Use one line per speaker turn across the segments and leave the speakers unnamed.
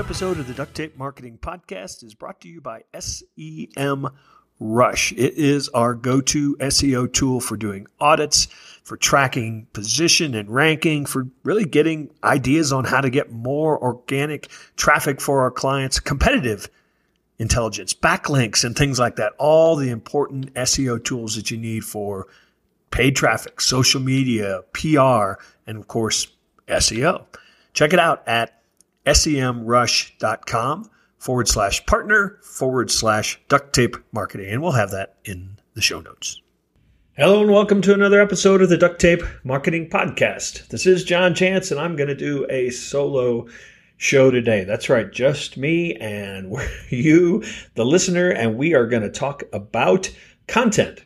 episode of the Duct Tape Marketing Podcast is brought to you by SEM Rush. It is our go to SEO tool for doing audits, for tracking position and ranking, for really getting ideas on how to get more organic traffic for our clients, competitive intelligence, backlinks, and things like that. All the important SEO tools that you need for paid traffic, social media, PR, and of course, SEO. Check it out at semrush.com forward slash partner forward slash duct tape marketing. And we'll have that in the show notes. Hello and welcome to another episode of the Duct Tape Marketing Podcast. This is John Jantsch, and I'm going to do a solo show today. That's right, just me and you, the listener, and we are going to talk about content.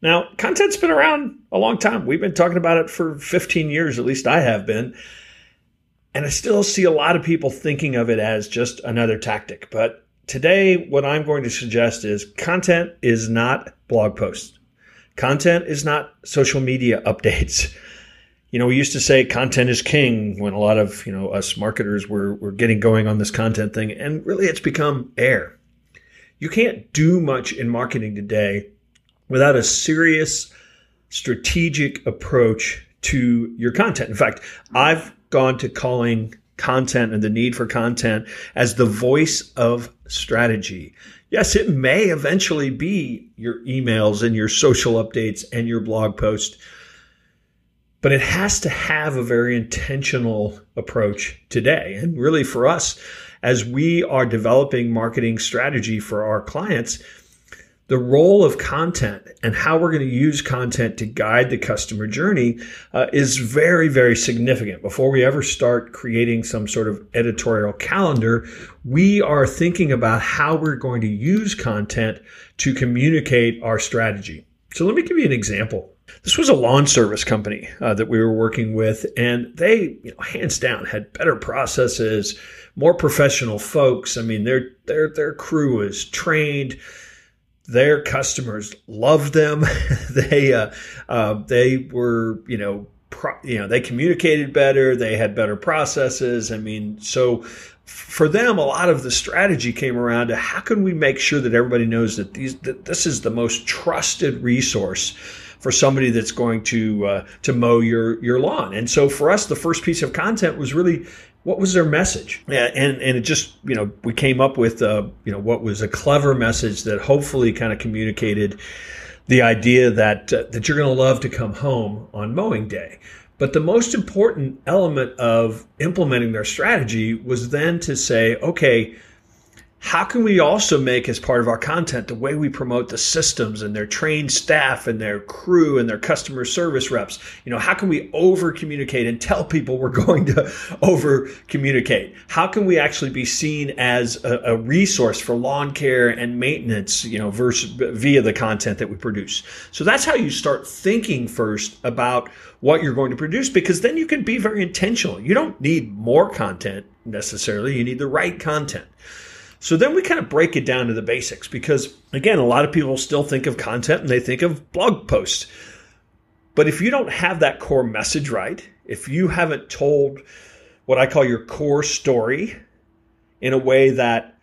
Now, content's been around a long time. We've been talking about it for 15 years, at least I have been. And I still see a lot of people thinking of it as just another tactic. But today, what I'm going to suggest is content is not blog posts, content is not social media updates. You know, we used to say content is king when a lot of, you know, us marketers were, were getting going on this content thing. And really, it's become air. You can't do much in marketing today without a serious strategic approach to your content. In fact, I've gone to calling content and the need for content as the voice of strategy. Yes, it may eventually be your emails and your social updates and your blog post, but it has to have a very intentional approach today. And really for us, as we are developing marketing strategy for our clients, the role of content and how we're going to use content to guide the customer journey uh, is very, very significant. Before we ever start creating some sort of editorial calendar, we are thinking about how we're going to use content to communicate our strategy. So let me give you an example. This was a lawn service company uh, that we were working with, and they, you know, hands down, had better processes, more professional folks. I mean, their their their crew is trained their customers loved them. they uh, uh, they were you know pro, you know they communicated better. They had better processes. I mean, so for them, a lot of the strategy came around to how can we make sure that everybody knows that these that this is the most trusted resource for somebody that's going to uh, to mow your your lawn. And so for us, the first piece of content was really what was their message? And and it just you know we came up with uh, you know what was a clever message that hopefully kind of communicated the idea that uh, that you're going to love to come home on mowing day. But the most important element of implementing their strategy was then to say, okay, how can we also make as part of our content the way we promote the systems and their trained staff and their crew and their customer service reps? You know how can we over communicate and tell people we're going to over communicate how can we actually be seen as a, a, resource for lawn care and maintenance you know versus via the content that we produce? So that's how you start thinking first about what you're going to produce because then you can be very intentional. You don't need more content necessarily. You need the right content so then we kind of break it down to the basics because, again, a lot of people still think of content and they think of blog posts. But if you don't have that core message right, if you haven't told what I call your core story in a way that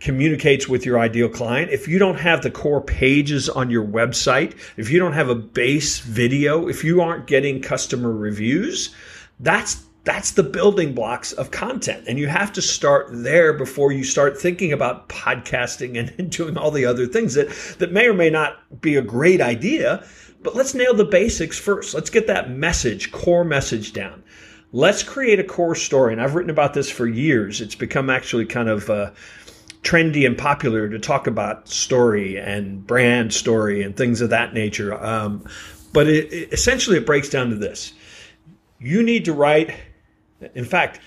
communicates with your ideal client, if you don't have the core pages on your website, if you don't have a base video, if you aren't getting customer reviews, that's that's the building blocks of content. And you have to start there before you start thinking about podcasting and doing all the other things that, that may or may not be a great idea. But let's nail the basics first. Let's get that message, core message down. Let's create a core story. And I've written about this for years. It's become actually kind of uh, trendy and popular to talk about story and brand story and things of that nature. Um, but it, it, essentially, it breaks down to this you need to write in fact,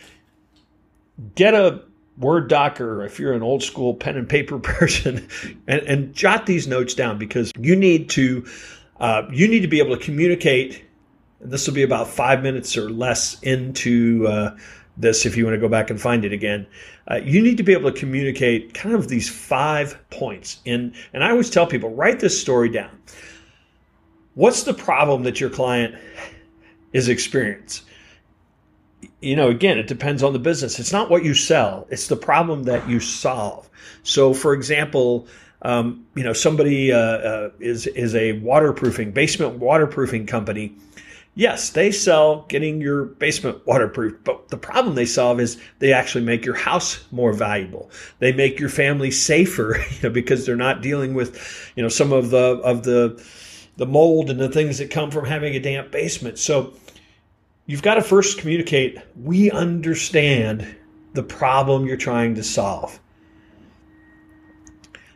get a Word doc or if you're an old school pen and paper person and, and jot these notes down because you need to uh, you need to be able to communicate. This will be about five minutes or less into uh, this if you want to go back and find it again. Uh, you need to be able to communicate kind of these five points. And, and I always tell people write this story down. What's the problem that your client is experiencing? You know, again, it depends on the business. It's not what you sell; it's the problem that you solve. So, for example, um, you know, somebody uh, uh, is is a waterproofing basement waterproofing company. Yes, they sell getting your basement waterproof, but the problem they solve is they actually make your house more valuable. They make your family safer, you know, because they're not dealing with, you know, some of the of the the mold and the things that come from having a damp basement. So you've got to first communicate, we understand the problem you're trying to solve.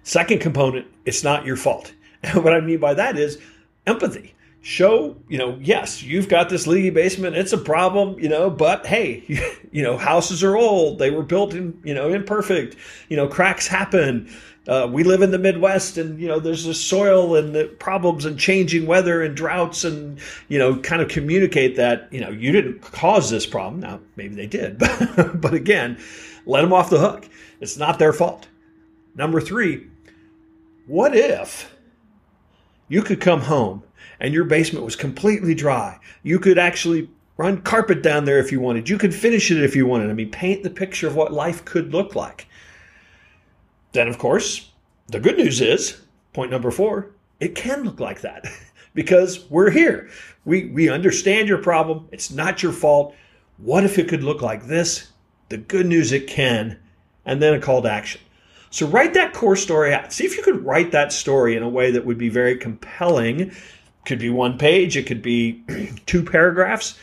Second component, it's not your fault. And what I mean by that is empathy. Show, you know, yes, you've got this leaky basement. It's a problem, you know, but hey, you, know, houses are old. They were built in, you know, imperfect. You know, cracks happen. Uh, we live in the Midwest, and you know, there's the soil and the problems and changing weather and droughts, and you know, kind of communicate that you know you didn't cause this problem. Now, maybe they did, but, but again, let them off the hook. It's not their fault. Number three, what if you could come home and your basement was completely dry? You could actually run carpet down there if you wanted. You could finish it if you wanted. I mean, paint the picture of what life could look like. Then, of course, the good news is point number four it can look like that because we're here. We, we understand your problem. It's not your fault. What if it could look like this? The good news, it can. And then a call to action. So write that core story out. See if you could write that story in a way that would be very compelling. Could be one page, it could be two paragraphs.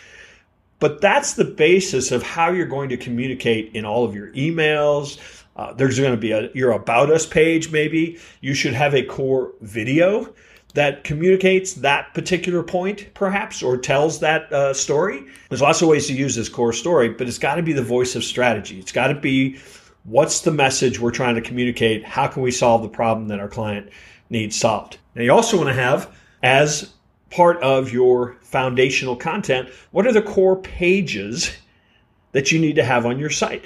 But that's the basis of how you're going to communicate in all of your emails. Uh, there's going to be a your about us page, maybe. You should have a core video that communicates that particular point, perhaps, or tells that uh, story. There's lots of ways to use this core story, but it's got to be the voice of strategy. It's got to be What's the message we're trying to communicate? How can we solve the problem that our client needs solved? Now, you also want to have, as part of your foundational content, what are the core pages that you need to have on your site?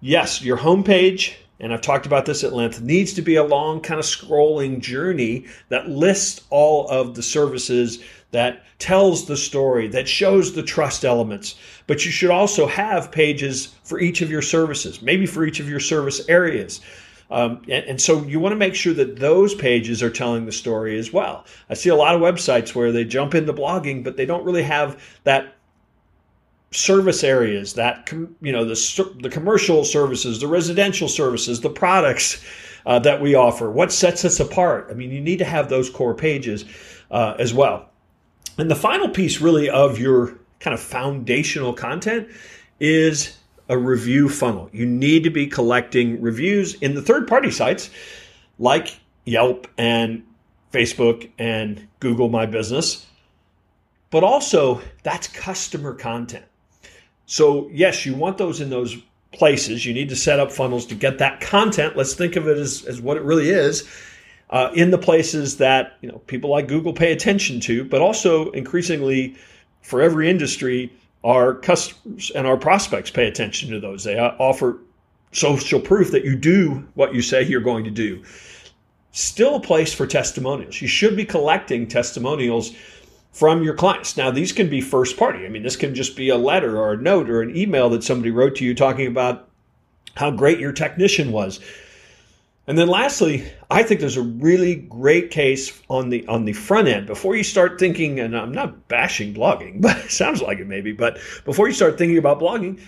Yes, your homepage, and I've talked about this at length, needs to be a long kind of scrolling journey that lists all of the services that tells the story, that shows the trust elements. But you should also have pages for each of your services, maybe for each of your service areas. Um, and, and, so you want to make sure that those pages are telling the story as well. I see a lot of websites where they jump into blogging, but they don't really have that service areas that you know the the commercial services, the residential services, the products uh, that we offer. What sets us apart? I mean, you need to have those core pages uh, as well. And the final piece, really, of your kind of foundational content is a review funnel. You need to be collecting reviews in the third party sites like Yelp and Facebook and Google My Business. But also, that's customer content. So, yes, you want those in those places. You need to set up funnels to get that content. Let's think of it as, as what it really is uh, in the places that you know people like Google pay attention to, but also increasingly for every industry, our customers and our prospects pay attention to those. They offer social proof that you do what you say you're going to do. Still a place for testimonials. You should be collecting testimonials from your clients. Now, these can be first party. I mean, this can just be a letter or a note or an email that somebody wrote to you talking about how great your technician was. And then lastly, I think there's a really great case on the on the front end before you start thinking and I'm not bashing blogging, but it sounds like it maybe, but before you start thinking about blogging,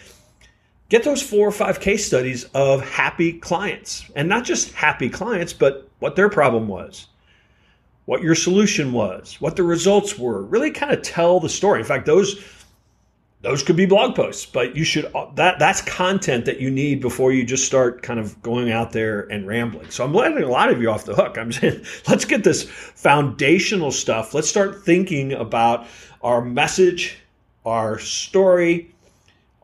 get those four or five case studies of happy clients. And not just happy clients, but what their problem was. What your solution was, what the results were. Really kind of tell the story. In fact, those those could be blog posts but you should that that's content that you need before you just start kind of going out there and rambling. So i'm letting a lot of you off the hook. I'm saying let's get this foundational stuff. Let's start thinking about our message our story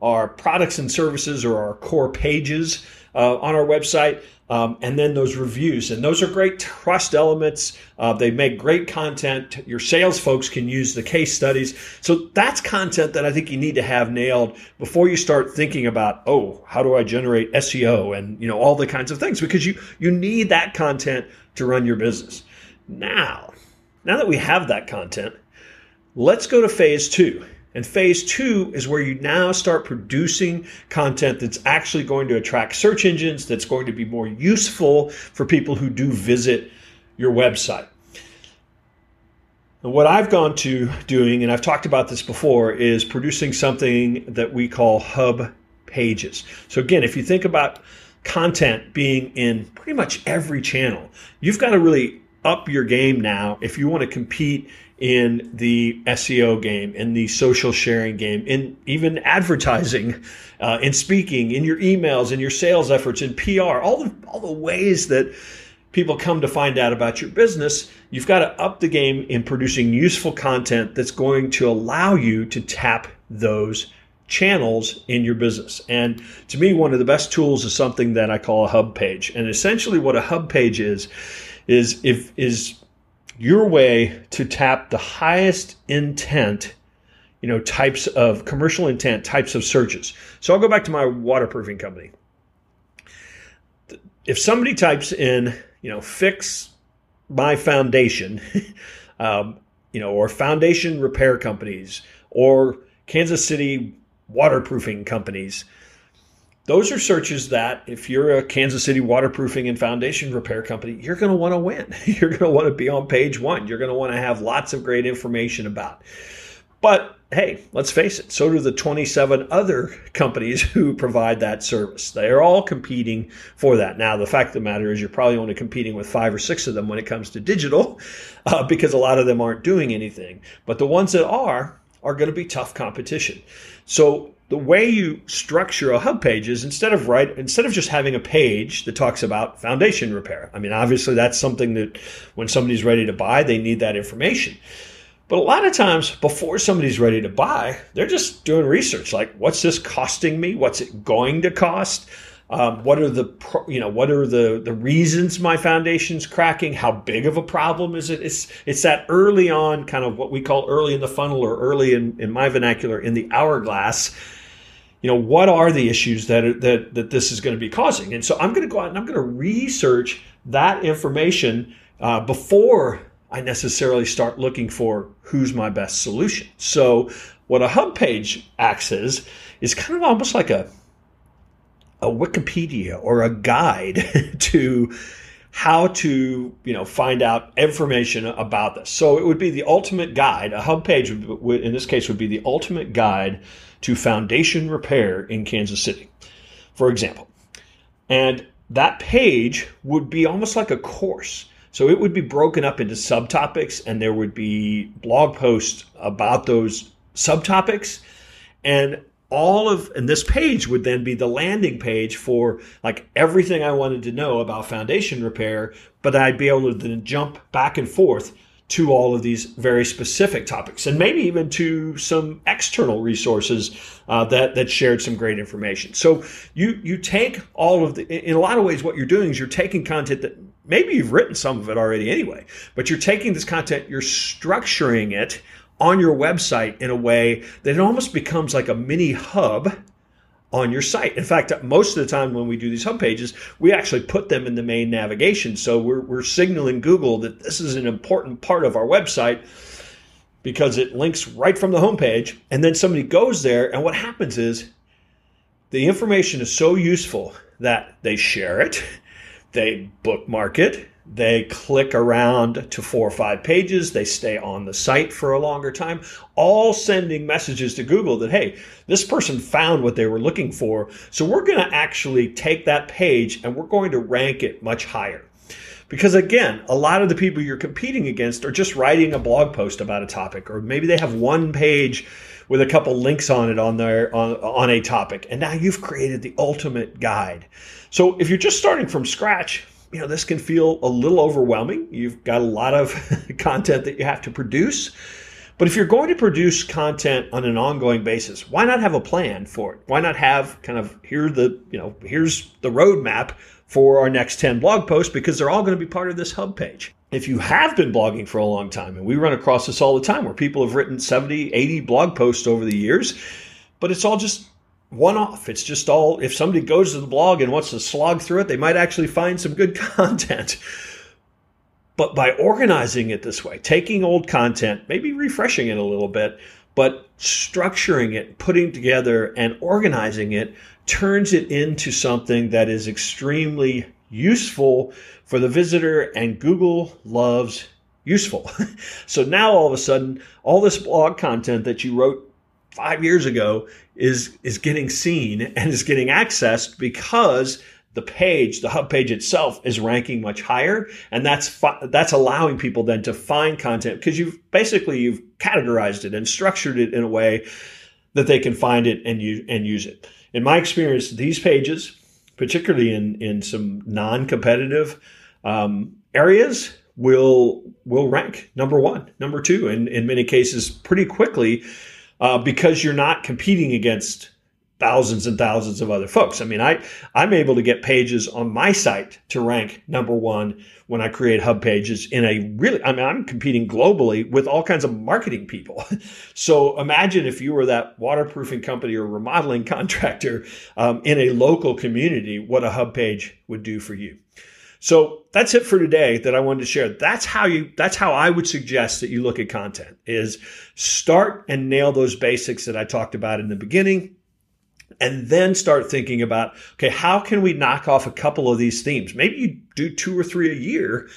our products and services or our core pages uh, on our website um, and then those reviews. And those are great trust elements. Uh, they make great content. Your sales folks can use the case studies. So that's content that I think you need to have nailed before you start thinking about, oh, how do I generate SEO and you know all the kinds of things because you you need that content to run your business. Now, now that we have that content, let's go to phase two. And phase two is where you now start producing content that's actually going to attract search engines, that's going to be more useful for people who do visit your website. And what I've gone to doing, and I've talked about this before, is producing something that we call hub pages. So, again, if you think about content being in pretty much every channel, you've got to really up your game now if you want to compete in the SEO game, in the social sharing game, in even advertising, uh, in speaking, in your emails, in your sales efforts, in PR, all the all the ways that people come to find out about your business, you've got to up the game in producing useful content that's going to allow you to tap those channels in your business. And to me, one of the best tools is something that I call a hub page. And essentially what a hub page is, is if is your way to tap the highest intent you know types of commercial intent types of searches. So i'll go back to my waterproofing company. If somebody types in you know fix my foundation um, you know or foundation repair companies or kansas city waterproofing companies those are searches that, if you're a Kansas City waterproofing and foundation repair company, you're going to want to win. You're going to want to be on page one. You're going to want to have lots of great information about. But hey, let's face it, so do the 27 other companies who provide that service. They are all competing for that. Now, the fact of the matter is, you're probably only competing with five or six of them when it comes to digital uh, because a lot of them aren't doing anything. But the ones that are, are going to be tough competition. So the way you structure a hub page is instead of right instead of just having a page that talks about foundation repair. I mean, obviously that's something that when somebody's ready to buy, they need that information. But a lot of times before somebody's ready to buy, they're just doing research like what's this costing me? What's it going to cost? Um, what are the you know what are the the reasons my foundation's cracking? How big of a problem is it? It's it's that early on kind of what we call early in the funnel or early in, in my vernacular in the hourglass you know what are the issues that that that this is going to be causing? And so i'm going to go out and i'm going to research that information uh, before i necessarily start looking for who's my best solution. So what a hub page acts as is kind of almost like a a wikipedia or a guide to how to you know find out information about this. So it would be the ultimate guide a hub page would, in this case would be the ultimate guide to foundation repair in Kansas City, for example. And that page would be almost like a course. So it would be broken up into subtopics, and there would be blog posts about those subtopics. And all of and this page would then be the landing page for like everything I wanted to know about foundation repair, but I'd be able to then jump back and forth to all of these very specific topics and maybe even to some external resources uh, that that shared some great information. So you you take all of the in a lot of ways what you're doing is you're taking content that maybe you've written some of it already anyway but you're taking this content you're structuring it on your website in a way that it almost becomes like a mini hub on your site. In fact, most of the time when we do these hub pages, we actually put them in the main navigation. So we're, we're signaling Google that this is an important part of our website because it links right from the homepage. And then somebody goes there, and what happens is the information is so useful that they share it, they bookmark it, they click around to four or five pages. They stay on the site for a longer time, all sending messages to Google that, hey, this person found what they were looking for. So we're going to actually take that page and we're going to rank it much higher. Because again, a lot of the people you're competing against are just writing a blog post about a topic, or maybe they have one page with a couple links on it on their on, on a topic. And now you've created the ultimate guide. So if you're just starting from scratch, you know, this can feel a little overwhelming. You've got a lot of content that you have to produce. But if you're going to produce content on an ongoing basis, why not have a plan for it? Why not have kind of here the, you know, here's the roadmap for our next 10 blog posts because they're all going to be part of this hub page. If you have been blogging for a long time, and we run across this all the time where people have written 70, 80 blog posts over the years, but it's all just one off. It's just all, if somebody goes to the blog and wants to slog through it, they might actually find some good content. But by organizing it this way, taking old content, maybe refreshing it a little bit, but structuring it, putting together and organizing it turns it into something that is extremely useful for the visitor and Google loves useful. so now all of a sudden, all this blog content that you wrote five years ago is is getting seen and is getting accessed because the page, the hub page itself is ranking much higher. And that's, fi- that's allowing people then to find content because you've basically, you've categorized it and structured it in a way that they can find it and use, and use it. In my experience, these pages, particularly in, in some non-competitive um, areas, will will rank number one, number two, and in many cases pretty quickly uh, because you're not competing against thousands and thousands of other folks. I mean, I, I'm able to get pages on my site to rank number one when I create hub pages in a really, I mean, I'm competing globally with all kinds of marketing people. so imagine if you were that waterproofing company or remodeling contractor um, in a local community, what a hub page would do for you. So that's it for today that I wanted to share. That's how you, that's how I would suggest that you look at content is start and nail those basics that I talked about in the beginning and then start thinking about okay how can we knock off a couple of these themes maybe you do two or three a year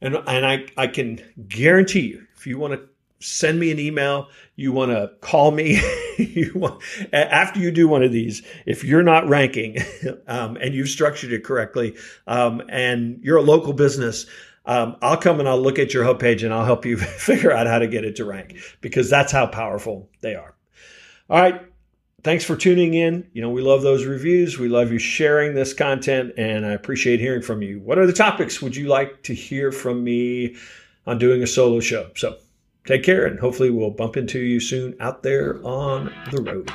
and, and I, I can guarantee you if you want to send me an email you want to call me you want, after you do one of these if you're not ranking um, and you've structured it correctly um, and you're a local business um, I'll come and I'll look at your hub page and I'll help you figure out how to get it to rank because that's how powerful they are. All right thanks for tuning in. You know, we love those reviews. We love you sharing this content, and I appreciate hearing from you. What are the topics would you like to hear from me on doing a solo show? So take care, and hopefully, we'll bump into you soon out there on the road.